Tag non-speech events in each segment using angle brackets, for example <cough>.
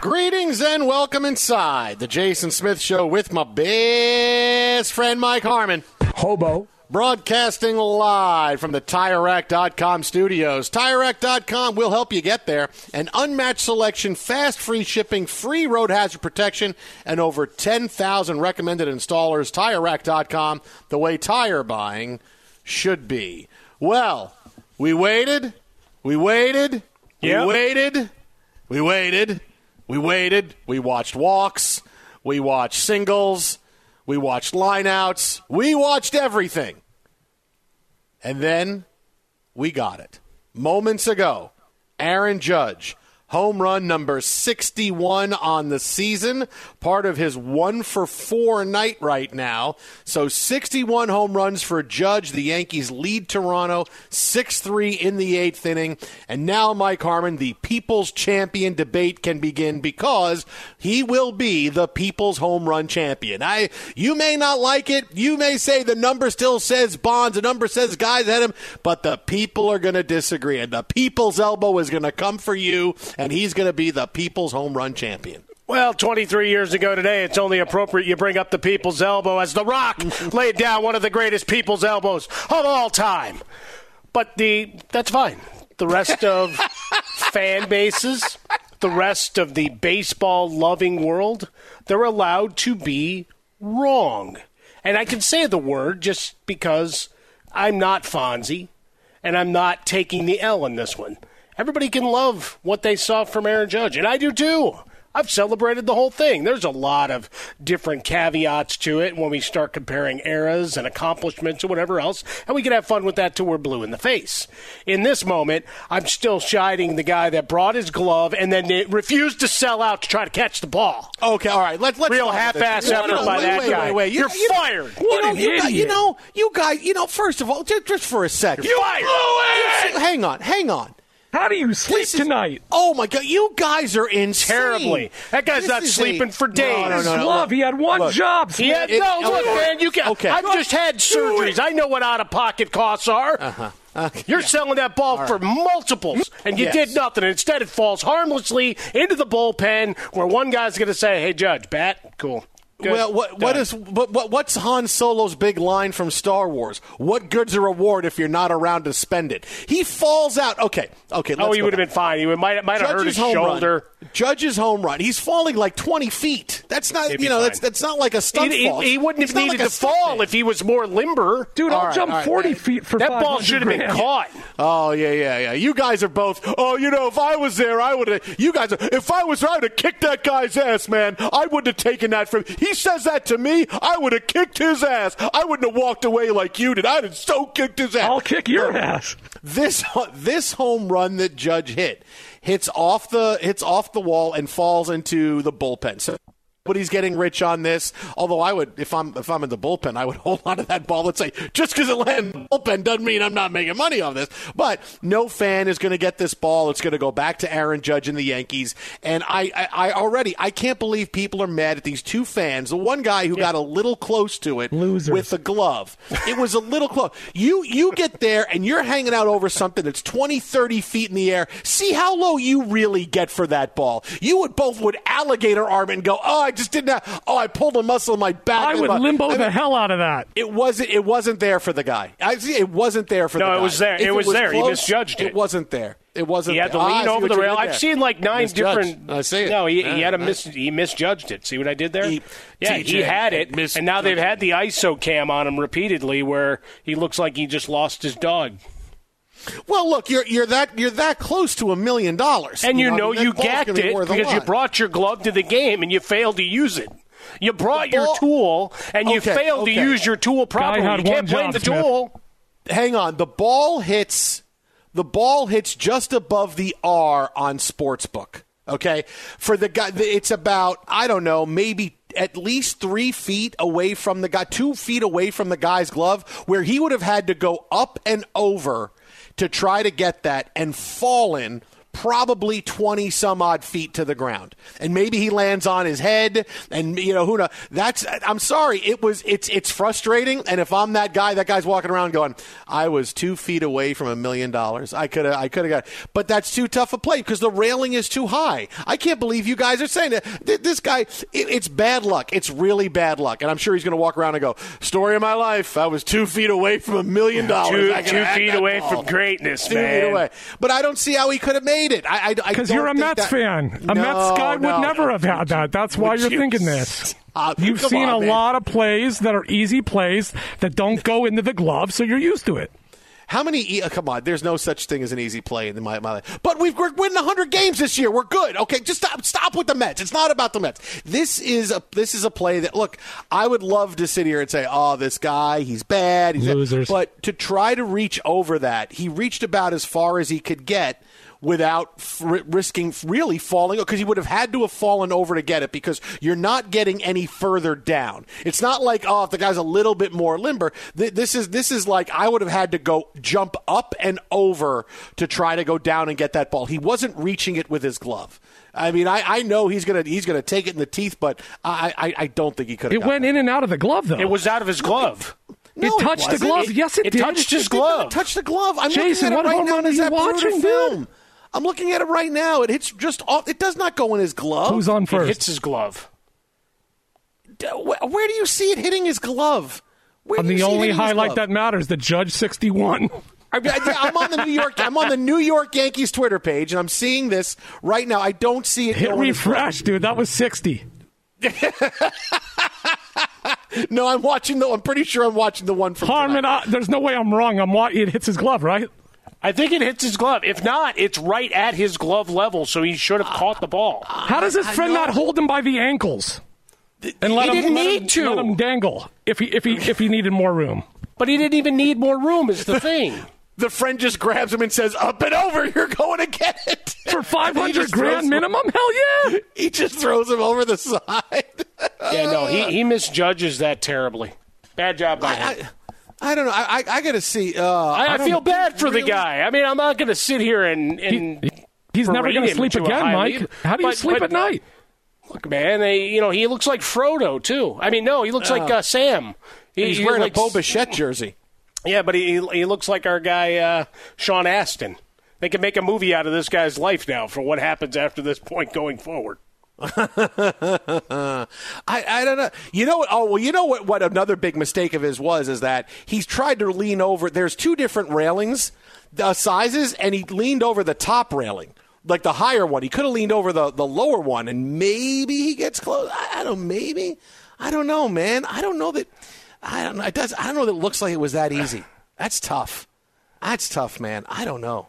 Greetings and welcome inside the Jason Smith Show with my best friend Mike Harmon. Hobo. Broadcasting live from the TireRack.com studios. TireRack.com will help you get there. An unmatched selection, fast free shipping, free road hazard protection, and over 10,000 recommended installers. TireRack.com, the way tire buying should be. Well, we waited. We waited. Yep. We waited. We waited. We waited. We watched walks. We watched singles. We watched lineouts. We watched everything. And then we got it. Moments ago, Aaron Judge, home run number 61 on the season, part of his one for four night right now. So 61 home runs for Judge. The Yankees lead Toronto 6 3 in the eighth inning. And now, Mike Harmon, the People's Champion debate can begin because he will be the People's Home Run Champion. I, you may not like it. You may say the number still says Bonds, the number says guys at him, but the people are going to disagree. And the people's elbow is going to come for you and he's going to be the people's home run champion. Well, 23 years ago today, it's only appropriate you bring up the people's elbow as The Rock <laughs> laid down one of the greatest people's elbows of all time. But the that's fine. The rest of <laughs> fan bases, the rest of the baseball loving world, they're allowed to be wrong. And I can say the word just because I'm not Fonzie and I'm not taking the L in this one. Everybody can love what they saw from Aaron Judge, and I do too. I've celebrated the whole thing. There's a lot of different caveats to it when we start comparing eras and accomplishments or whatever else, and we can have fun with that till we're blue in the face. In this moment, I'm still chiding the guy that brought his glove and then refused to sell out to try to catch the ball. Okay, all right. Let, let's Real talk about this. half-ass No, effort no, by wait, that wait, guy. Wait, wait. You're you know- fired. You What know, an you, guys, you know, you guys. You know, first of all, just, just for a second, You're fired. You- Hang on, hang on. How do you sleep is- tonight? Oh my God, you guys are insane. Terribly. That guy's This not sleeping a- for days. No, no, His no, no, glove. look. He had one Look. job. He had, It- no, look, okay. man, you can. Okay. I've just had surgeries. I know what out of pocket costs are. Uh-huh. Okay. You're selling that ball for multiples, and you Yes. did nothing. Instead, it falls harmlessly into the bullpen, where one guy's going to say, "Hey, Judge, bat, cool." Good. Well, what, what Done. is what, what what's Han Solo's big line from Star Wars? What good's a reward if you're not around to spend it? He falls out. Okay, okay. Oh, let's he would have been fine. He would- might might have hurt his home shoulder. Run. Judge's home run. He's falling like 20 feet. That's not, He'd you know, fine. that's that's not like a stunt He, he- fall. he wouldn't It's have needed like to fall man. if he was more limber. Dude, I'll right, jump all right. 40 feet for that ball should have been caught. Oh yeah, yeah, yeah. You guys are both. Oh, you know, if I was there, I would have. You guys, if I was there, I would have kicked that guy's ass, man. I wouldn't have taken that from. He says that to me. I would have kicked his ass. I wouldn't have walked away like you did. I'd have so kicked his ass. I'll kick your ass. This this home run that Judge hit hits off the hits off the wall and falls into the bullpen. So nobody's getting rich on this. Although I would, if I'm if I'm in the bullpen, I would <laughs> hold on to that ball and say, just because it landed in the bullpen doesn't mean I'm not making money on this. But no fan is going to get this ball. It's going to go back to Aaron Judge and the Yankees. And I, I, I already I can't believe people are mad at these two fans. The one guy who got a little close to it Losers. with the glove. It was a little close. You you get there and you're hanging out over something that's 20, 30 feet in the air. See how low you really get for that ball. You would both would alligator arm it and go, oh, I just didn't have, oh, I pulled a muscle in my back. I would my-" limbo I the hell out of that. It wasn't. It wasn't there for the guy. I see. It wasn't there for No, the it guy. was there. If It was there. He misjudged it. It wasn't there. It wasn't. He had to there. Ah, lean over the rail. I've seen like nine Misjudged. different. I see it. No, he, he had a mis, he misjudged it. See what I did there? He- yeah, he had it, misjudged and now they've had the ISO cam on him repeatedly, where he looks like he just lost his dog. Well, look, you're you're that you're that close to a million dollars, And you, know I mean, you that gacked be it because you brought your glove to the game and you failed to use it. You brought ball- your tool and you Okay, failed okay. to use your tool properly. You can't blame job, the Smith. tool. hang on. The ball hits the ball hits just above the R on sportsbook. Okay, for the guy, it's about I don't know, maybe at least three feet away from the guy, two feet away from the guy's glove, where he would have had to go up and over to try to get that and fallen probably 20 some odd feet to the ground. And maybe he lands on his head and you know who knows that's i'm sorry it was it's it's frustrating. And if i'm that guy that guy's walking around going i was two feet away from a million dollars. I could have i could have got but that's too tough a play because the railing is too high. I can't believe you guys are saying that. This guy it, it's bad luck. It's really bad luck. And i'm sure he's going to walk around and go story of my life. I was two feet away from a million dollars. Two, two feet away ball. from greatness, Two man. feet away. But I don't see how he could have made it. I Because you're a Mets fan. A Mets guy would never have had that. That's why you're you thinking this. stop? <laughs> You've Come seen on, a man. lot of plays that are easy plays that don't go into the glove, so you're used to it. How many? E- uh, come on, there's no such thing as an easy play in my, my life. But we've, we're winning 100 games this year. We're good. Okay, just stop. Stop with the Mets. It's not about the Mets. This is a this is a play that look. I would love to sit here and say, "Oh, this guy, he's bad." He's Losers. But to try to reach over that, he reached about as far as he could get without f- risking really falling because he would have had to have fallen over to get it because you're not getting any further down. It's not like oh if the guy's a little bit more limber. Th- this is this is like I would have had to go jump up and over to try to go down and get that ball. He wasn't reaching it with his glove. I mean, I, I know he's gonna he's gonna take it in the teeth, but I I, I don't think he could. Have It went in and out of the glove, though. It was out of his glove. No, it touched the wasn't. glove. yes, it, it did. touched his It did not glove. touch the glove. I'm Jason, looking at what it right home now. run are Is you that Bruder watching, dude? film? I'm looking at it right now. It hits just off. It does not go in his glove. Who's on It first? hits his glove. D- Where, where do you see it hitting his glove? Where On the only highlight that matters, the Judge 61. I, am on the New York. I'm on the New York Yankees Twitter page, and I'm seeing this right now. I don't see it. Hit going in his glove. refresh, dude. That was 60. <laughs> No, I'm watching the. I'm pretty sure I'm watching the one from. Harmon, tonight. uh, there's no way I'm wrong. I'm wa- It hits his glove, right? I think it hits his glove. If not, it's right at his glove level, so he should have caught the ball. How does his friend not hold him by the ankles and let he him didn't let need him, to. let him dangle if he if he if he needed more room? But he didn't even need more room. Is the <laughs> thing. The friend just grabs him and says, "Up and over! You're going to get it for <laughs> five He hundred just grand throws- minimum. Hell yeah! <laughs> He just throws him over the side. Yeah, no, he, he misjudges that terribly. Bad job by him. I don't know. I I, I got to see. Uh, I, I don't feel bad for Really? the guy. I mean, I'm not going to sit here and. and He's never going to sleep to again, Mike. level. How do you But- sleep but- at night? Look, man, they, you know, he looks like Frodo, too. I mean, no, he looks like uh, Sam. He- He's he wearing looks- a Bo Bichette jersey. Yeah, but he, he looks like our guy, uh, Sean Astin. They can make a movie out of this guy's life now for what happens after this point going forward. <laughs> I, I don't know. You know what? Oh well, you know what? What another big mistake of his was is that he's tried to lean over. There's two different railings uh, sizes, and he leaned over the top railing, like the higher one. He could have leaned over the the lower one, and maybe he gets close. I, I don't. Maybe I don't know, man. I don't know that. I don't know. It does. I don't know that it looks like it was that easy. That's tough. That's tough, man. I don't know.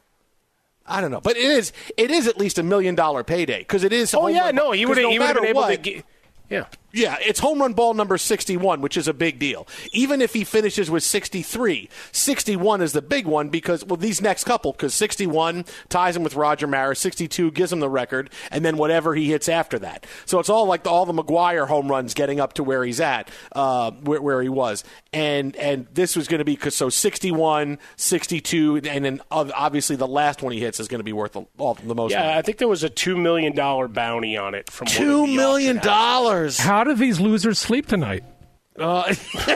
I don't know, but it is. It is at least a million dollar payday because it is. Oh, yeah, no, he would have no he would have been able what, to get. Yeah. Yeah, it's home run ball number 61, which is a big deal. Even if he finishes with 63, 61 is the big one because, well, these next couple, because 61 ties him with Roger Maris, 62 gives him the record, and then whatever he hits after that. So it's all like the, all the McGwire home runs getting up to where he's at, uh, where, where he was. And and this was going to be, cause, so 61, 62, and then obviously the last one he hits is going to be worth the, all, the most money. Yeah, I think there was a $2 million bounty on it from one of Two the million auction dollars. How do these losers sleep tonight? Uh, <laughs>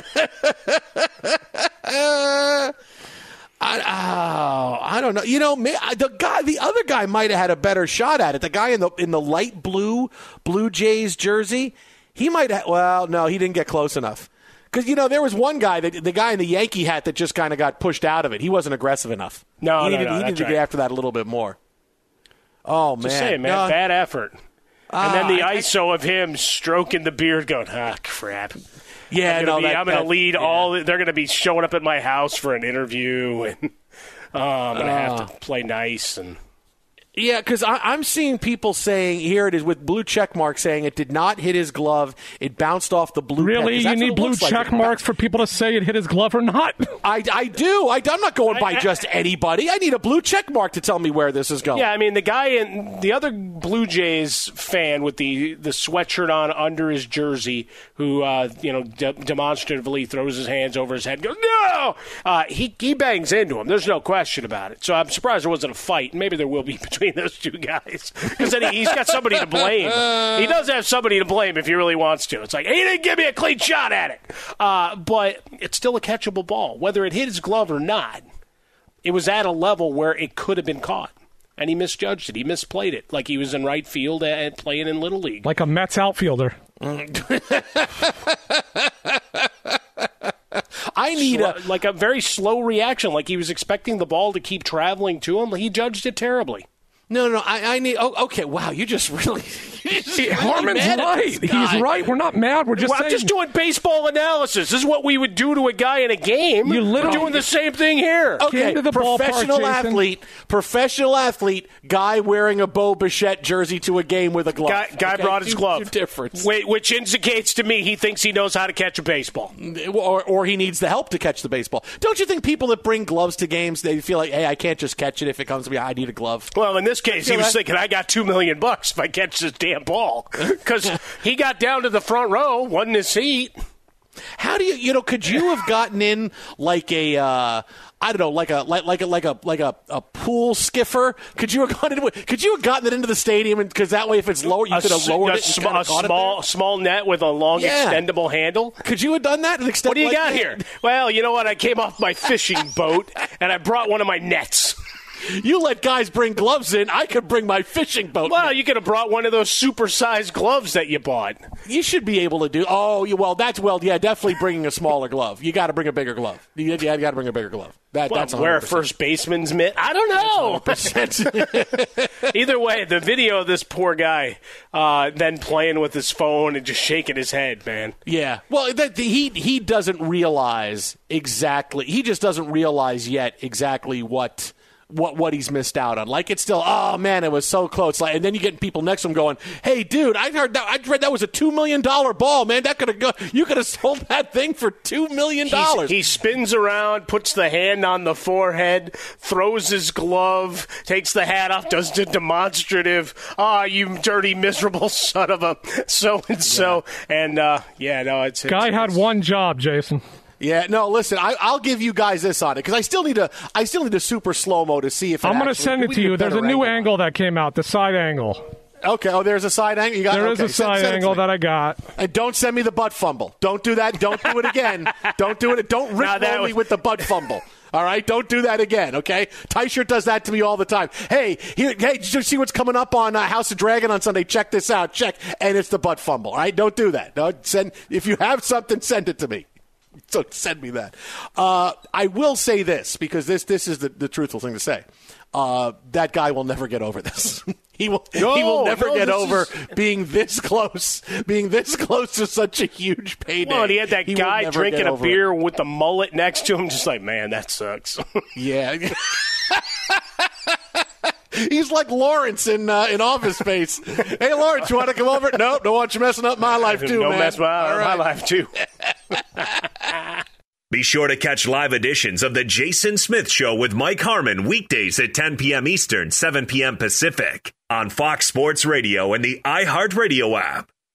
I, oh, I don't know. You know, may, the guy, the other guy might have had a better shot at it. The guy in the in the light blue Blue Jays jersey, he might. have Well, no, he didn't get close enough. Because you know there was one guy, that, the guy in the Yankee hat, that just kind of got pushed out of it. He wasn't aggressive enough. No, he no, needed, no, he that's needed to get after that a little bit more. Oh man, Just saying, man, No, bad effort. And then Ah, the ISO of him stroking the beard, going, ah, crap. Yeah, I'm gonna, be, that- I'm gonna that- lead all. They're gonna be showing up at my house for an interview, and oh, I'm gonna have Ah. to play nice. And Yeah, because I'm seeing people saying here it is with blue check mark saying it did not hit his glove. It bounced off the blue. pen, Really? 'cause You need blue looks like. check marks for people to say it hit his glove or not? <laughs> I, I do. I, am not going by I- I- just anybody. I need a blue check mark to tell me where this is going. yeah, I mean the guy in the other Blue Jays fan with the the sweatshirt on under his jersey, who uh, you know de- demonstratively throws his hands over his head, and goes no. Uh, he he bangs into him. There's no question about it. So I'm surprised there wasn't a fight. Maybe there will be <laughs> between those two guys because then he, he's got somebody to blame. He does have somebody to blame if he really wants to. It's like he didn't give me a clean shot at it. Uh, but it's still a catchable ball, whether it hit his glove or not. It was at a level where it could have been caught. And he misjudged it. He misplayed it, like he was in right field and playing in little league. like a Mets outfielder. <laughs> I need a like a very slow reaction, like he was expecting the ball to keep traveling to him. He judged it terribly. No, no. I, I need. Oh, okay. Wow, you just really. <laughs> just really Harmon's mad at right. this He's right. We're not mad. We're just well, I'm saying. just doing baseball analysis. This is what we would do to a guy in a game. You literally- We're doing the same thing here. Okay, to the ballpark, professional Jason. athlete, professional athlete, guy wearing a Bo Bichette jersey to a game with a glove. Guy, guy Okay, brought his glove. Difference. Wait, which indicates to me he thinks he knows how to catch a baseball. or, or he needs the help to catch the baseball. Don't you think people that bring gloves to games, they feel like, hey, I can't just catch it if it comes to me. I need a glove. Well, in this case, he was that? thinking, I got two million bucks if I catch this damn ball. <laughs> Because he got down to the front row, wasn't his seat. How do you, you know, could you have gotten in like a, uh, I don't know, like a like like a like a like a, a pool skiffer? Could you have gotten in, Could you have gotten it into the stadium? And because that way, if it's lower, you a, could have lowered a it. sm- kinda a caught it small small net with a long Yeah. extendable handle. Could you have done that? An extent What do you like got that? here? Well, you know what? I came off my fishing boat and I brought one of my nets. You let guys bring gloves in. I could bring my fishing boat. Well, you could have brought one of those supersized gloves that you bought. You should be able to do. Oh, you, well, that's well, yeah, definitely bringing a smaller glove. You got to bring a bigger glove. You, you got to bring a bigger glove. That, Well, that's wear a first baseman's mitt. I don't know. <laughs> <laughs> Either way, the video of this poor guy uh, then playing with his phone and just shaking his head, man. Yeah. Well, that, he he doesn't realize exactly. He just doesn't realize yet exactly what what what he's missed out on. Like it's still, oh man, it was so close. Like, and then you get people next to him going, "Hey, dude, I heard that. I read that was a two million dollar ball, man. That could have go. You could have sold that thing for two million dollars." He spins around, puts the hand on the forehead, throws his glove, takes the hat off, does the demonstrative. Ah, you dirty, miserable <laughs> son of a so and so. And uh, yeah, no, it's Guy it's, had one job, Jason. Yeah, no. Listen, I, I'll give you guys this on it because I still need a, I still need a super slow mo to see if I'm going to send it to you. There's a new angle. that came out, the side angle. Okay. Oh, there's a side angle. You got There is okay, a side send- send it to angle that I got. And don't send me the butt fumble. Don't do that. Don't do it again. <laughs> don't do it. Don't rip roll me with the butt fumble. All right, don't do that again. Okay, Tyshirt does that to me all the time. Hey, here, hey, did you see what's coming up on uh, House of Dragon on Sunday? Check this out. Check, and it's the butt fumble. All right, don't do that. No, send if you have something, send it to me. <laughs> So send me that. Uh, I will say this because this this is the, the truthful thing to say. Uh, that guy will never get over this. <laughs> he will he will never no, get over is- being this close, being this close to such a huge payday. Well, and he had that will guy drinking a over it. beer with the mullet next to him, just like, man, that sucks. <laughs> Yeah. He's like Lawrence in uh, in Office Space. hey, Lawrence, you want to come over? Nope, don't want you messing up my life too, no man. mess my, All my life too. <laughs> Be sure to catch live editions of The Jason Smith Show with Mike Harmon weekdays at 10 p.m. Eastern, 7 p.m. Pacific on Fox Sports Radio and the iHeartRadio app.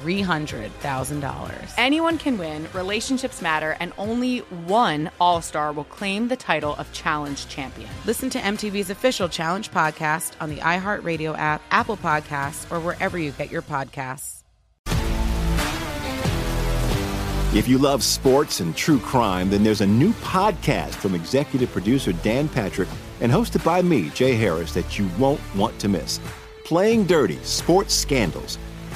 $300,000. Anyone can win, relationships matter, and only one All Star will claim the title of Challenge Champion. Listen to MTV's official Challenge podcast on the iHeartRadio app, Apple Podcasts, or wherever you get your podcasts. If you love sports and true crime, then there's a new podcast from executive producer Dan Patrick and hosted by me, Jay Harris, that you won't want to miss. Playing Dirty Sports Scandals.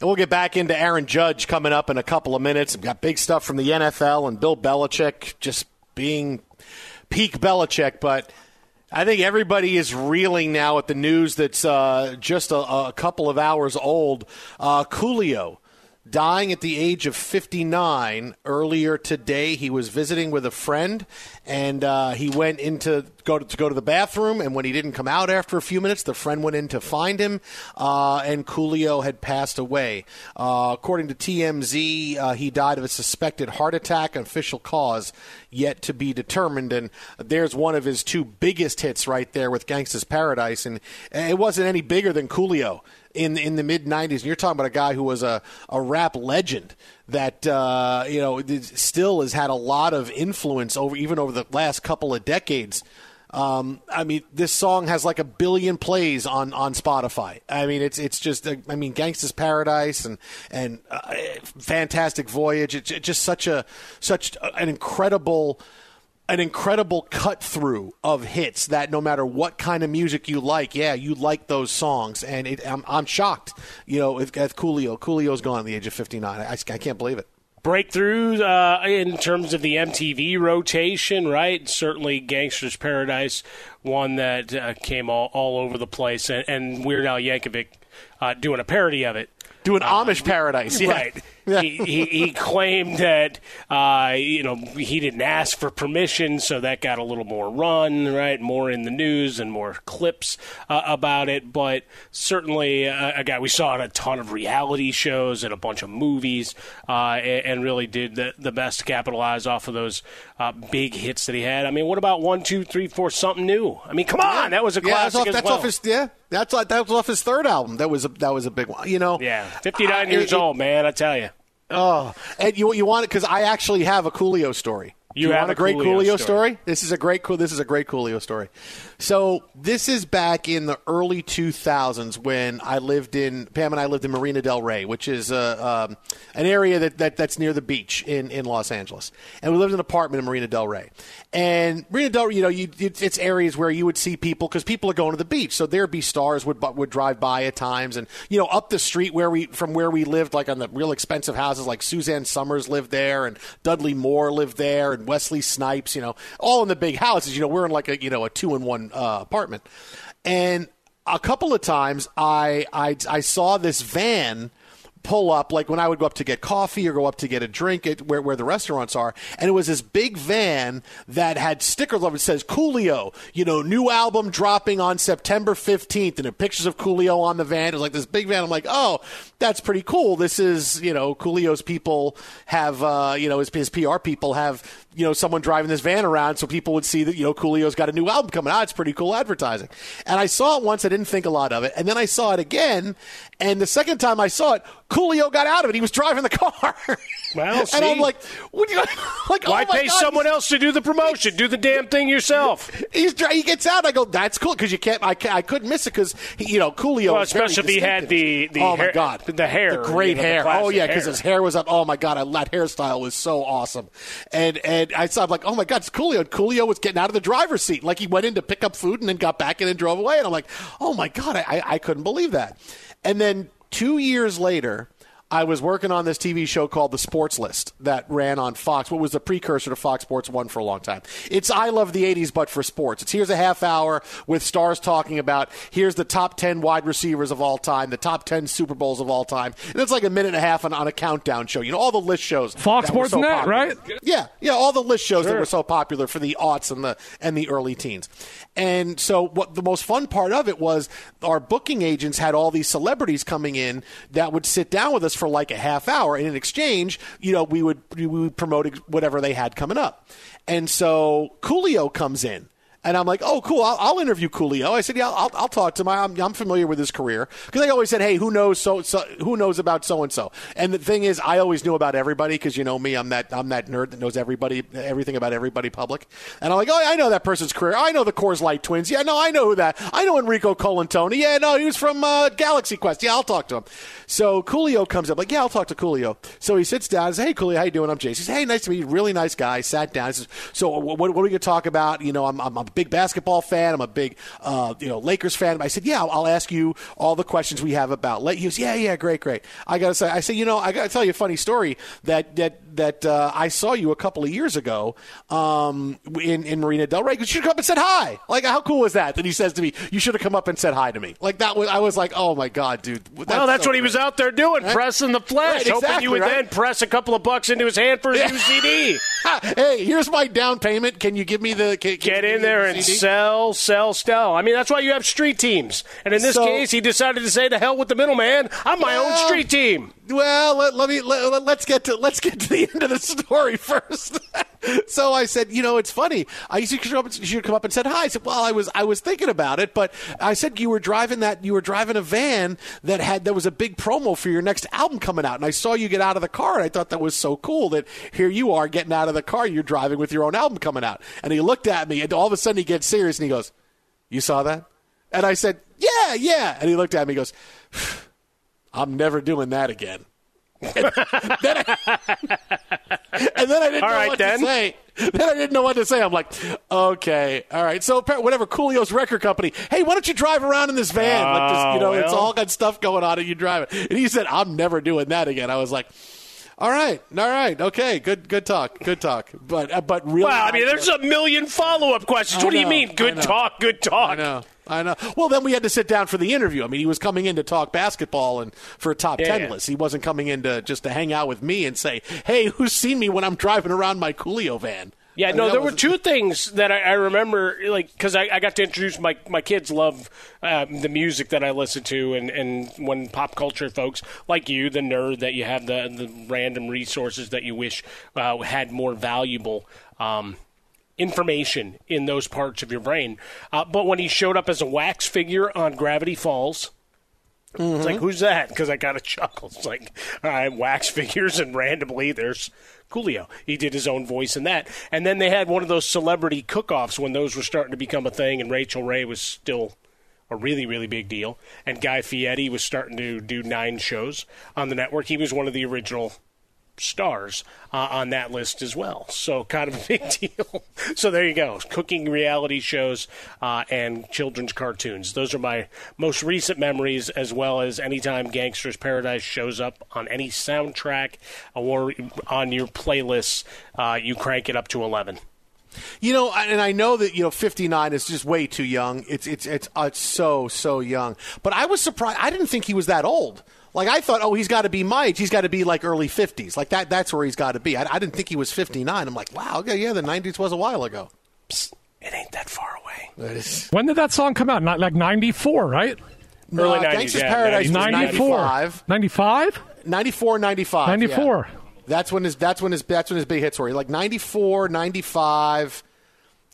And we'll get back into Aaron Judge coming up in a couple of minutes. We've got big stuff from the NFL and Bill Belichick just being peak Belichick, but I think everybody is reeling now at the news that's uh, just a, a, couple of hours old. Uh, Coolio dying at the age of 59 earlier today. He was visiting with a friend, and uh, he went into go to, to, go to the bathroom. And when he didn't come out after a few minutes, the friend went in to find him, uh, and Coolio had passed away. Uh, according to TMZ, uh, he died of a suspected heart attack. Official cause yet to be determined. And there's one of his two biggest hits right there with Gangsta's Paradise, and it wasn't any bigger than Coolio in in the mid '90s. And you're talking about a guy who was a, a rap legend that uh, you know still has had a lot of influence over even over the last couple of decades. Um, I mean, this song has like a billion plays on, on Spotify. I mean, it's it's just I mean, Gangsta's Paradise and and uh, Fantastic Voyage. It's just such a such an incredible an incredible cut through of hits that no matter what kind of music you like, yeah, you like those songs. And it, I'm, I'm shocked, you know, with, with Coolio. Coolio's gone at the age of 59. I, I can't believe it breakthroughs uh, in terms of the MTV rotation, right? Certainly, Gangsta's Paradise, one that uh, came all, all over the place, and, and Weird Al Yankovic uh, doing a parody of it. Doing Amish Paradise, yeah. Right. He, he, he, claimed that uh, you know he didn't ask for permission, so that got a little more run, right? More in the news and more clips uh, about it. But certainly, uh, a guy we saw in a ton of reality shows and a bunch of movies, uh, and, and, really did the, the best to capitalize off of those uh, big hits that he had. I mean, what about one, two, three, four, something new? I mean, come on, that was a yeah, classic. That's, off, that's well. off his yeah. That's that was off his third album. That was a, that was a big one. You know, yeah, fifty nine years it, old, man. I tell you. Oh, and you you want it because I actually have a Coolio story. You, you have want a great Coolio, Coolio story. story? This is a great cool. This is a great Coolio story. So this is back in the early 2000s when I lived in Pam and I lived in Marina Del Rey, which is uh, um, an area that, that that's near the beach in, in Los Angeles, and we lived in an apartment in Marina Del Rey. And Marina Del Rey, you know, you, it's areas where you would see people because people are going to the beach, so there'd be stars would would drive by at times, and you know, up the street where we from where we lived, like on the real expensive houses, like Suzanne Somers lived there, and Dudley Moore lived there, and Wesley Snipes, you know, all in the big houses. You know, we're in like a you know a two in one uh, apartment, and a couple of times I, I I saw this van pull up, like when I would go up to get coffee or go up to get a drink at where, where the restaurants are. And it was this big van that had stickers on it. says Coolio, you know, new album dropping on September 15th. And pictures of Coolio on the van. It was like this big van. I'm like, oh, that's pretty cool. This is, you know, Coolio's people have, uh, you know, his, his PR people have you know someone driving this van around so people would see that you know Coolio's got a new album coming out. It's pretty cool advertising. And I saw it once. I didn't think a lot of it, and then I saw it again. And the second time I saw it, Coolio got out of it. He was driving the car. Well, <laughs> and I'm like, would you <laughs> like? Oh Why oh pay God, someone else to do the promotion? Do the damn thing yourself. <laughs> He's he gets out. I go, that's cool because you can't. I, I couldn't miss it because you know Coolio. Well, especially if he had the the oh hair, my God the hair, the great you know, hair. The oh yeah, because his hair was up. Oh my God, I, that hairstyle was so awesome. And and I saw I'm like, oh my God, it's Coolio. And Coolio was getting out of the driver's seat, like he went in to pick up food and then got back in and drove away. And I'm like, oh my God, I, I couldn't believe that. And then two years later. I was working on this TV show called The Sports List that ran on Fox, what was the precursor to Fox Sports 1 for a long time. It's I Love the 80s, but for sports. It's here's a half hour with stars talking about here's the top 10 wide receivers of all time, the top 10 Super Bowls of all time. And it's like a minute and a half on, on a countdown show. You know, all the list shows. Fox Sports so Net, right? Yeah, yeah, all the list shows that were so popular for the aughts and the and the early teens. And so what the most fun part of it was our booking agents had all these celebrities coming in that would sit down with us for like a half hour and in exchange, you know, we would we would promote whatever they had coming up. And so Coolio comes in And I'm like, oh, cool. I'll, I'll interview Coolio. I said, yeah, I'll, I'll talk to him. I'm, I'm familiar with his career because they always said, hey, who knows so, so who knows about so and so. And the thing is, I always knew about everybody because you know me, I'm that I'm that nerd that knows everybody, everything about everybody public. And I'm like, oh, I know that person's career. I know the Coors Light twins. Yeah, no, I know who that. I know Enrico Colantoni. Yeah, no, he was from uh, Galaxy Quest. Yeah, I'll talk to him. So Coolio comes up like, yeah, I'll talk to Coolio. So he sits down. and says, hey, Coolio, how you doing? I'm Jason. He says, hey, nice to meet you. Really nice guy. Sat down. He says, so what, what are we to talk about? You know, I'm, I'm big basketball fan. I'm a big, uh, you know, Lakers fan. I said, yeah, I'll, ask you all the questions we have about. He goes, yeah, yeah, great, great. I got to say, I say, you know, I got to tell you a funny story that that that uh, I saw you a couple of years ago um, in in Marina Del Rey. You should have come up and said hi. Like, how cool was that? That he says to me, you should have come up and said hi to me. Like that was, I was like, oh my god, dude. That's well, that's so what he was out there doing, Right? pressing the flesh, Right, hoping you would right? then press a couple of bucks into his hand for his new CD. <laughs> hey, here's my down payment. Can you give me the can, can Get give in there the and CD? sell, sell, sell. I mean, that's why you have street teams. And in this So- case, he decided to say, "To hell with the middleman. I'm my own street team." Well, let, let me let, let's get to let's get to the <laughs> end of the story first. <laughs> so I said, you know, it's funny. I used to come up, you should come up and said hi. I said, well, I was I was thinking about it, but I said you were driving that you were driving a van that had that was a big promo for your next album coming out, and I saw you get out of the car, and I thought that was so cool that here you are getting out of the car, you're driving with your own album coming out, and he looked at me, and all of a sudden he gets serious and he goes, "You saw that?" And I said, "Yeah, yeah," and he looked at me, and goes. I'm never doing that again. and, then I, and then I didn't All know right, what then. to say. Then I didn't know what to say. I'm like, okay, all right. So whatever, Coolio's record company. Hey, why don't you drive around in this van? like this, you know, Oh, it's all got stuff going on, and you drive it. And he said, I'm never doing that again. I was like. All right, all right, okay, good, good talk, good talk. But, uh, but really, Well, I mean, there's a million follow-up questions. I What do you mean? Good talk, good talk. I know. Well, then we had to sit down for the interview. I mean, he was coming in to talk basketball and for a top Yeah, ten yeah. list. He wasn't coming in to just to hang out with me and say, "Hey, who's seen me when I'm driving around my Coolio van?" Yeah, I mean, no, there were two things that I, I remember, like, because I, I got to introduce my my kids love um, the music that I listen to, and, and when pop culture folks like you, the nerd that you have the the random resources that you wish uh, had more valuable. Um, information in those parts of your brain uh, but when he showed up as a wax figure on gravity falls It's like, who's that? Because I got a chuckle. It's like, all right, wax <laughs> figures, and randomly there's Coolio. He did his own voice in that. And then they had one of those celebrity cook offs when those were starting to become a thing, and Rachael Ray was still a really, really big deal. And Guy Fieri was starting to do nine shows on the network. He was one of the original stars uh, on that list as well. So kind of a big <laughs> deal. so there you go. Cooking reality shows uh, and children's cartoons. Those are my most recent memories, as well as anytime Gangsta's Paradise shows up on any soundtrack or on your playlists, uh, you crank it up to 11. You know, and I know that you know 59 is just way too young. It's it's it's, uh, it's so so young. But I was surprised. I didn't think he was that old. Like I thought, oh, he's got to be my age. He's got to be like early 50s. Like that. That's where he's got to be. I, I didn't think he was 59. I'm like, wow, okay, yeah, the 90s was a while ago. Psst, it ain't that far away. When did that song come out? Not like 94, right? No, Early 90s, Gangsta's yeah, Paradise was 94. 95. 95? 94, 95. 94. yeah. That's when his that's when his that's when his big hits were. Like 94, 95.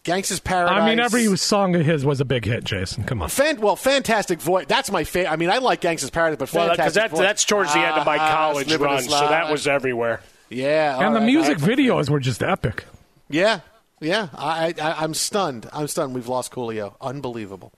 Gangsta's Paradise. I mean, every song of his was a big hit, Jason. Come on. Fan, well, fantastic voyage. That's my favorite. I mean, I like Gangsta's Paradise, but Well, fantastic because that, voice. that's towards the end of my Ah, college Living run, so that was everywhere. Yeah, and all the right. music videos were just epic. Yeah, yeah. I, I, I'm stunned. I'm stunned. We've lost Coolio. Unbelievable.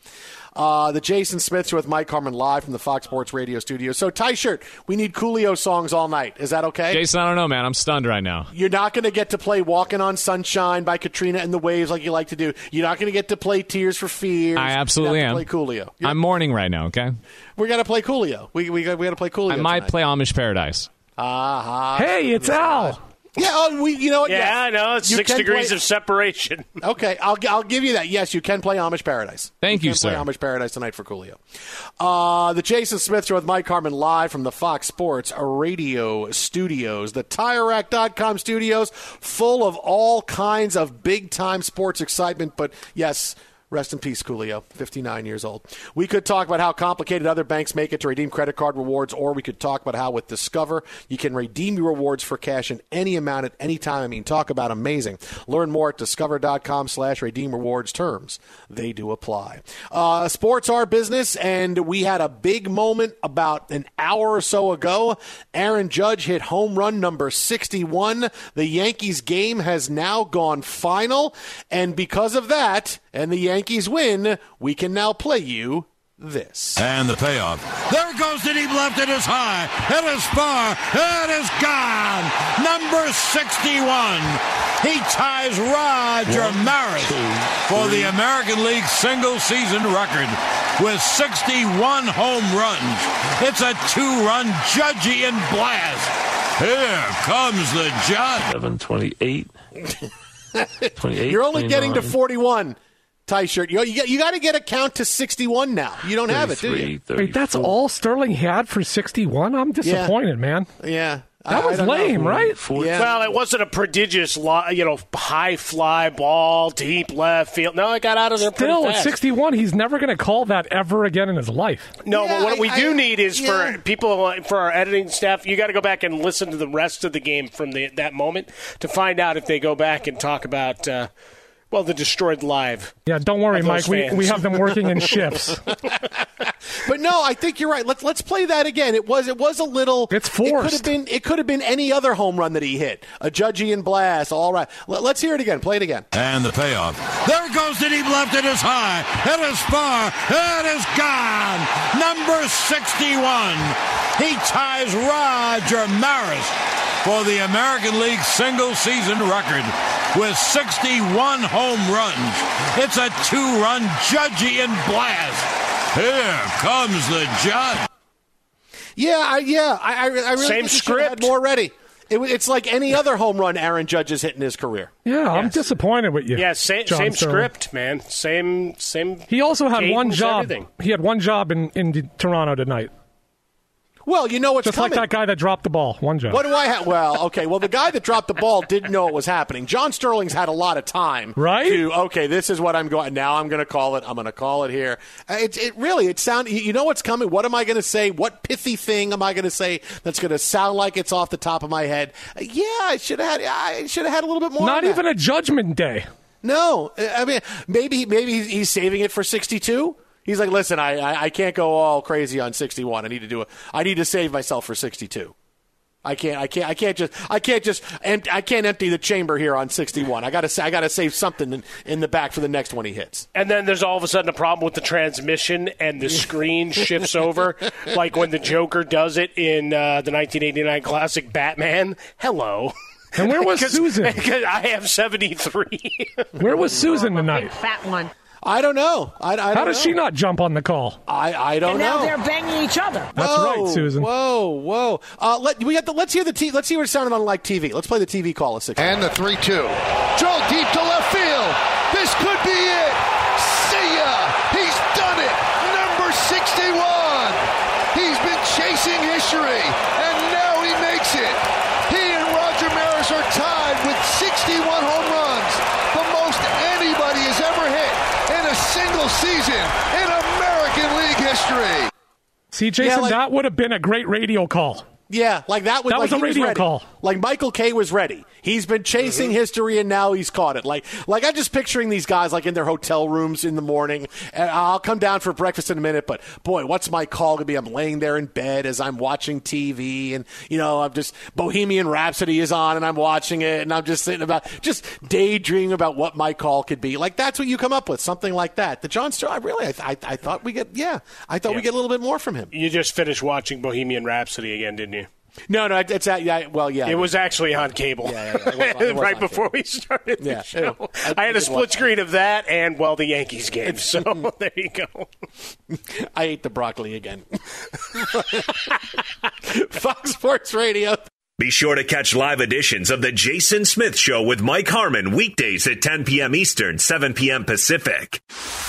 Uh, the Jason Smiths Show with Mike Harmon live from the Fox Sports Radio studio. So, tie shirt. We need Coolio songs all night. Is that okay? Jason, I don't know, man. I'm stunned right now. You're not going to get to play "Walking on Sunshine" by Katrina and the Waves like you like to do. You're not going to get to play "Tears for Fears." I absolutely you have am. Play Coolio. You're- I'm mourning right now. Okay. We're going to play Coolio. We we got, we got to play Coolio. I might tonight. play Amish Paradise. Ah, Hey, it's Al. Yeah, oh, we. You know what? Yeah, yes. I know. It's You six can degrees play- of separation. <laughs> Okay, I'll I'll give you that. Yes, you can play Amish Paradise. Thank you, can sir. Play Amish Paradise tonight for Coolio. Uh, the Jason Smith Show with Mike Harmon live from the Fox Sports Radio studios, the TireRack.com studios, full of all kinds of big time sports excitement. But yes. Rest in peace, Coolio, 59 years old. We could talk about how complicated other banks make it to redeem credit card rewards, or we could talk about how with Discover you can redeem your rewards for cash in any amount at any time. I mean, talk about amazing. Learn more at discover.com slash redeem rewards terms. They do apply. Uh, sports are business, and we had a big moment about an hour or so ago. Aaron Judge hit home run number 61. The Yankees game has now gone final, and because of that, and the Yankees win, we can now play you this. And the payoff. There goes the deep left. It is high. It is far. It is gone. Number 61. He ties Roger One, Maris two, for three. the American League single season record with 61 home runs. It's a two run Judgian blast. Here comes the judge. 728. <laughs> 28. You're only getting to 41. Tie shirt. You, you, you got to get a count to 61 now. You don't have it, do you? Wait, that's all Sterling had for 61? I'm disappointed, man. Yeah. That I- was I don't know. lame, right? Yeah. Well, it wasn't a prodigious, you know, high fly ball, deep left field. No, I got out of there pretty Still, at 61, he's never going to call that ever again in his life. No, but what we I- do I- need is yeah. for people for our editing staff. You got to go back and listen to the rest of the game from the, that moment to find out if they go back and talk about uh, well the destroyed live. Yeah, don't worry, Mike. We, fans. we have them working in <laughs> shifts. But no, I think you're right. Let's let's play that again. It was it was a little. It's It could forced. have been it could have been any other home run that he hit. A Judgian blast. All right. Let, let's hear it again. Play it again. And the payoff. There goes the deep left. It is high. It is far. It is gone. Number 61. He ties Roger Maris for the American League single season record with 61 home runs. It's a two run Judgian blast. Here comes the judge. Yeah, I, yeah. I, I, I really Same think he should have had script. more ready. It, it's like any other home run Aaron Judge has hit in his career. Yeah, I'm disappointed with you. Yeah, same, John same Sterling. script, man. Same same. He also had one job. everything. He had one job in, in Toronto tonight. Well, you know what's coming. Just coming. like that guy that dropped the ball. One job. What do I have? Well, okay. Well, the guy that dropped the ball didn't know it was happening. John Sterling's had a lot of time, Right? To okay, this is what I'm going. Now I'm going to call it. I'm going to call it here. Uh, It, it really. It sound. You know what's coming. What am I going to say? What pithy thing am I going to say that's going to sound like it's off the top of my head? Uh, yeah, I should have had. I should have had a little bit more. Not even that. a judgment day. No, I mean maybe maybe he's saving it for 62. He's like, listen, I, I I can't go all crazy on 61. I need to do it. I need to save myself for 62. I can't. I can't. I can't just. I can't just. Empt, I can't empty the chamber here on 61. I got to. I got to save something in, in the back for the next one he hits. And then there's all of a sudden a problem with the transmission and the screen <laughs> shifts over, like when the Joker does it in uh, the 1989 classic Batman. Hello. And where was <laughs> Susan? <laughs> I have 73. Where was Susan tonight? Fat one. I don't know. I, I don't How does know. she not jump on the call? I, I don't know. And now they're banging each other. That's Whoa, right, Susan. Whoa, whoa. Uh, let, we got the, let's hear the t- let's see what it sounded on like TV. Let's play the TV call at six. And the 3 2. Joe deep to left field. This could be it. See ya. He's done it. Number 61. He's been chasing history, and now he makes it. He and Roger Maris are tied with 61 home runs, the most anybody has ever hit in a single season in American League history. See, Jason, like- that would have been a great radio call. Yeah, like that was That like was a he radio ready. call. Like Michael Kay was ready. He's been chasing Mm-hmm. history and now he's caught it. Like like I'm just picturing these guys like in their hotel rooms in the morning. And I'll come down for breakfast in a minute, but boy, what's my call gonna be? I'm laying there in bed as I'm watching TV and you know, I'm just Bohemian Rhapsody is on and I'm watching it and I'm just sitting about just daydreaming about what my call could be. Like that's what you come up with, something like that. The John Stewart, I really I, I, I thought we get yeah, I thought we Yeah. get a little bit more from him. you just finished watching Bohemian Rhapsody again, didn't you? No, no, it's at, yeah, well, yeah. It was actually on cable. Yeah, yeah, was on- <laughs> right before we started the Yeah, show. I- I, had a split screen of that and, well, the Yankees game. So <laughs> <laughs> there you go. I ate the broccoli again. Fox Sports Radio. Be sure to catch live editions of The Jason Smith Show with Mike Harmon weekdays at 10 p.m. Eastern, 7 p.m. Pacific.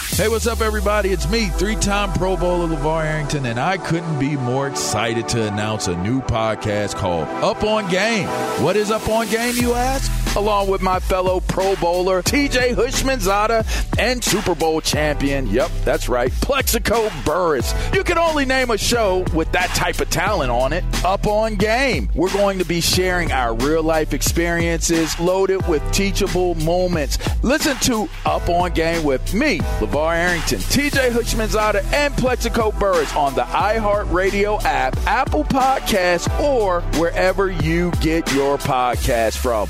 Hey, what's up, everybody? It's me, three time Pro Bowler LaVar Arrington, and I couldn't be more excited to announce a new podcast called Up on Game. What is Up on Game, you ask? along with my fellow Pro Bowler, TJ Houshmandzadeh, and Super Bowl champion, yep, that's right, Plaxico Burress. You can only name a show with that type of talent on it. Up on game. We're going to be sharing our real life experiences loaded with teachable moments. Listen to Up on Game with me, LaVar Arrington, TJ Houshmandzadeh, and Plaxico Burress on the iHeartRadio app, Apple Podcasts, or wherever you get your podcast from.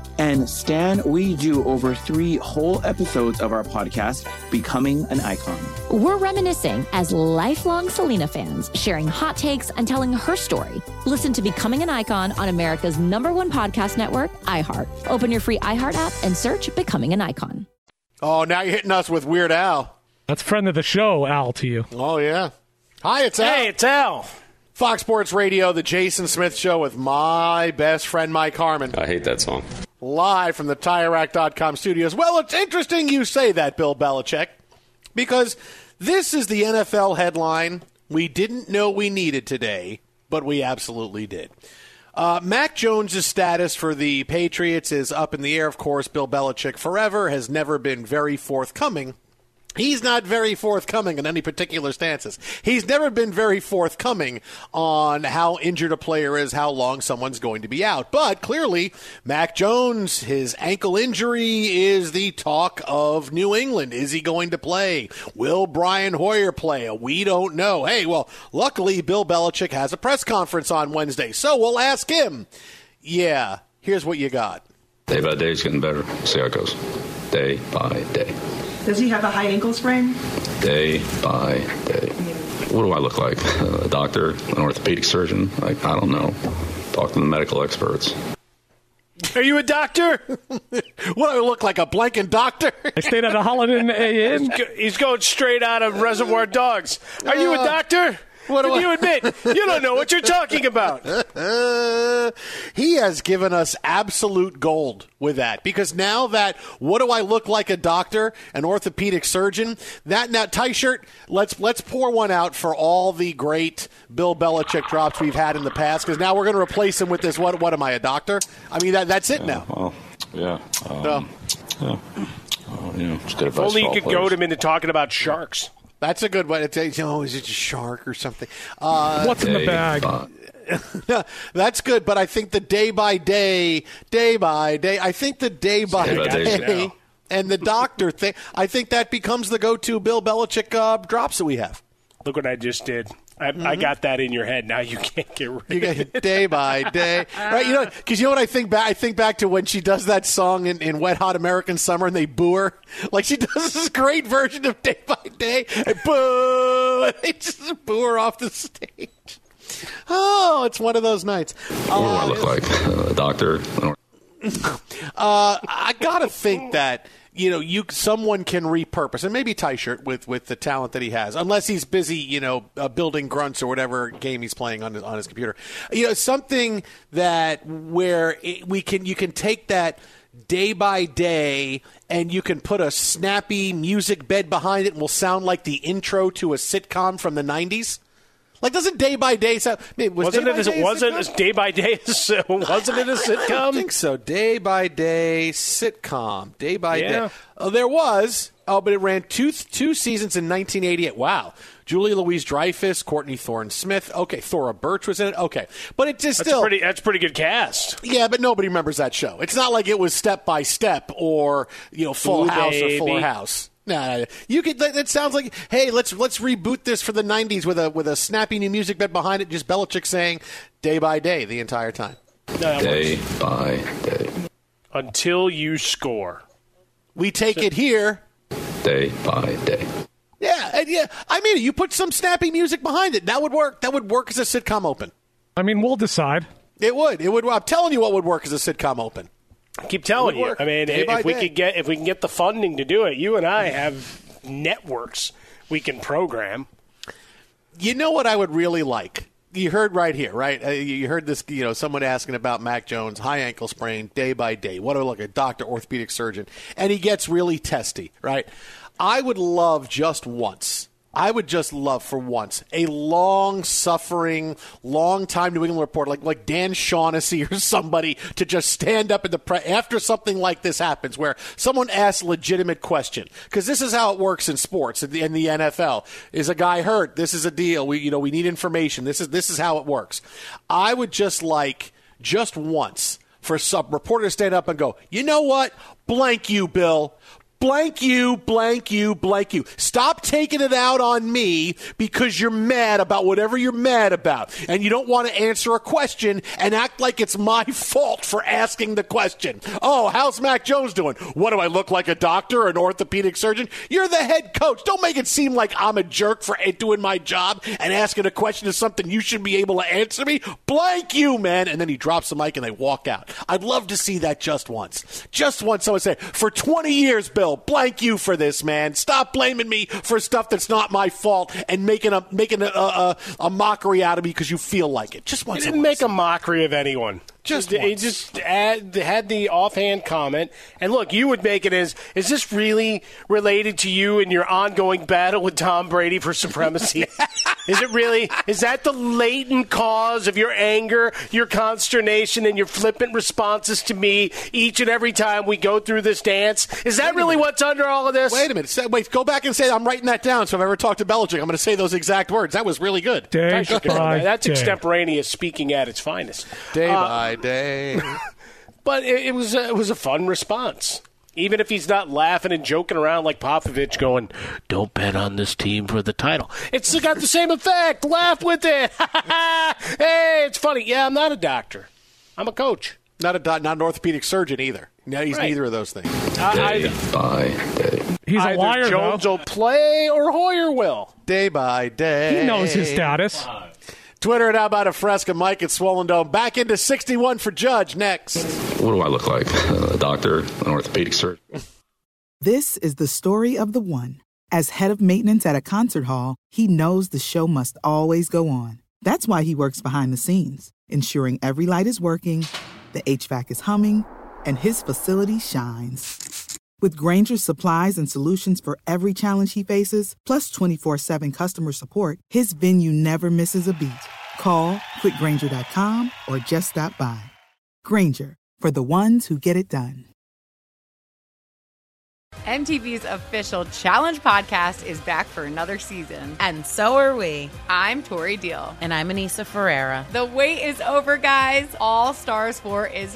And Stan, we do over three whole episodes of our podcast, Becoming an Icon. We're reminiscing as lifelong Selena fans, sharing hot takes and telling her story. Listen to Becoming an Icon on America's number one podcast network, iHeart. Open your free iHeart app and search Becoming an Icon. Oh, now you're hitting us with Weird Al. That's friend of the show, Al, to you. Oh, yeah. Hi, it's Al. Hey, it's Al. Fox Sports Radio, The Jason Smith Show with my best friend, Mike Harmon. I hate that song. Live from the TireRack.com studios. Well, it's interesting you say that, Bill Belichick, because this is the NFL headline we didn't know we needed today, but we absolutely did. Uh, Mac Jones' status for the Patriots is up in the air, of course. Bill Belichick forever has never been very forthcoming He's not very forthcoming in any particular stances. He's never been very forthcoming on how injured a player is, how long someone's going to be out. But clearly, Mac Jones, his ankle injury is the talk of New England. Is he going to play? Will Brian Hoyer play? We don't know. Hey, well, luckily, Bill Belichick has a press conference on Wednesday, so we'll ask him. Yeah, here's what you got. Day by day, it's getting better. See how it goes. Day by day. Does he have a high ankle sprain? Day by day. What do I look like? <laughs> A doctor? An orthopedic surgeon? Like, I don't know. Talk to the medical experts. Are you a doctor? <laughs> what do I look like? A blanking doctor? I stayed at a Holiday Inn. <laughs> He's go- He's going straight out of Reservoir Dogs. Are you a Uh, doctor? What do Can I- you admit you don't know what you're talking about? Uh, <laughs> he has given us absolute gold with that because now that what do I look like a doctor, an orthopedic surgeon? That now tie shirt. Let's let's pour one out for all the great Bill Belichick drops we've had in the past because now we're going to replace him with this. What what am I a doctor? I mean that that's it now. Well, yeah. Um, No. yeah. Oh, you know, just If only you could players. goad him into talking about sharks. That's a good one. It's a, oh, is it a shark or something? Uh, What's in the bag? <laughs> That's good, but I think the day by day, day by day, I think the day by Day by day. day, <laughs> and the doctor thing, I think that becomes the go-to Bill Belichick uh, drops that we have. Look what I just did. I, I got that in your head. Now you <laughs> can't get rid Mm-hmm. You of get it. day by day, right? You know, because you know what I think back. I think back to when she does that song in, in Wet Hot American Summer, and they boo her. <laughs> Like she does this great version of Day by Day, and boo, <laughs> and they just boo her off the stage. Oh, it's one of those nights. What do I look like? A doctor? An Uh, I gotta think that you know you someone can repurpose and maybe tie shirt with with the talent that he has, unless he's busy you know uh, building grunts or whatever game he's playing on his, on his computer. You know something that where it, we can you can take that day by day and you can put a snappy music bed behind it and will sound like the intro to a sitcom from the 90s like doesn't day by day sound was Wasn't Day it? by As, Day wasn't sitcom? as day by day? So <laughs> wasn't it a I sitcom? think so. Day by day sitcom. Day by Yeah. day. Oh, there was. Oh, but it ran two two seasons in 1988. Wow. Julie Louis-Dreyfus, Courtney Thorne Smith. Okay, Thora Birch was in it. Okay, but it just That's still. pretty. That's pretty good cast. yeah, but nobody remembers that show. It's not like it was Step by Step or you know Full Ooh, House or Fuller. House. No, you could. That that sounds like, hey, let's let's reboot this for the '90s with a with a snappy new music bed behind it. Just Belichick saying "day by day" the entire time. No, day works. by day. Until you score. We take it here. Day by day. Yeah, and yeah. I mean, you put some snappy music behind it. That would work. That would work as a sitcom open. I mean, we'll decide. It would. It would. I'm telling you, what would work as a sitcom open. I keep telling you. I mean, Day if we day. could get if we can get the funding to do it, you and I have networks we can program. You know what I would really like? You heard right here, right? Uh, you heard this. You know, someone asking about Mac Jones, high ankle sprain, day by day. What do I look at? Doctor, orthopedic surgeon, and he gets really testy, right? I would love just once. I would just love for once a long suffering, long time New England reporter like like Dan Shaughnessy <laughs> or somebody to just stand up in the pre- after something like this happens, where someone asks a legitimate question because this is how it works in sports in the, in the NFL. Is a guy hurt? This is a deal. We you know we need information. This is this is how it works. I would just like just once for some reporter to stand up and go, you know what? Blank you, Bill. Blank you, blank you, blank you. Stop taking it out on me because you're mad about whatever you're mad about. And you don't want to answer a question and act like it's my fault for asking the question. Oh, how's Mac Jones doing? What do I look like a doctor an orthopedic surgeon? You're the head coach. Don't make it seem like I'm a jerk for doing my job and asking a question is something you should be able to answer me. Blank you, man. And then he drops the mic and they walk out. I'd love to see that just once. Just once someone say, for 20 years, Bill, blank you for this, man. Stop blaming me for stuff that's not my fault and making a making a, a, a mockery out of me because you feel like it. Just You once. didn't make a mockery of anyone. Just he once. just add, had the offhand comment. And look, you would make it as: Is this really related to you and your ongoing battle with Tom Brady for supremacy? <laughs> is it really? Is that the latent cause of your anger, your consternation, and your flippant responses to me each and every time we go through this dance? Is that really what's under all of this? Wait a minute. Wait, go back and say I'm writing that down. So if I ever talk to Belichick, I'm going to say those exact words. That was really good. Day That's, by that's day. extemporaneous speaking at its finest. Day Uh, by day. <laughs> But it, it was a, it was a fun response. Even if he's not laughing and joking around like Popovich, going, "Don't bet on this team for the title." It's got the same effect. Laugh with it. <laughs> hey, it's funny. Yeah, I'm not a doctor. I'm a coach. Not a doc- not an orthopedic surgeon either. No, he's Right. neither of those things. Uh, I, by day. He's a either liar, Jones though. will play or Hoyer will. Day by day. He knows his status. Twitter at How About a Fresca, Mike at Swollen Dome. Back into 61 for Judge next. What do I look like? A doctor, an orthopedic surgeon? This is the story of the one. As head of maintenance at a concert hall, he knows the show must always go on. That's why he works behind the scenes, ensuring every light is working, the HVAC is humming, and his facility shines. With Grainger's supplies and solutions for every challenge he faces, plus 24 7 customer support, his venue never misses a beat. Call clickgrainger.com or just stop by. Granger, for the ones who get it done. MTV's official Challenge podcast is back for another season. And so are we. I'm Tori Deal. And I'm Aneesa Ferreira. The wait is over, guys. All Stars 4 is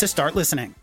to start listening.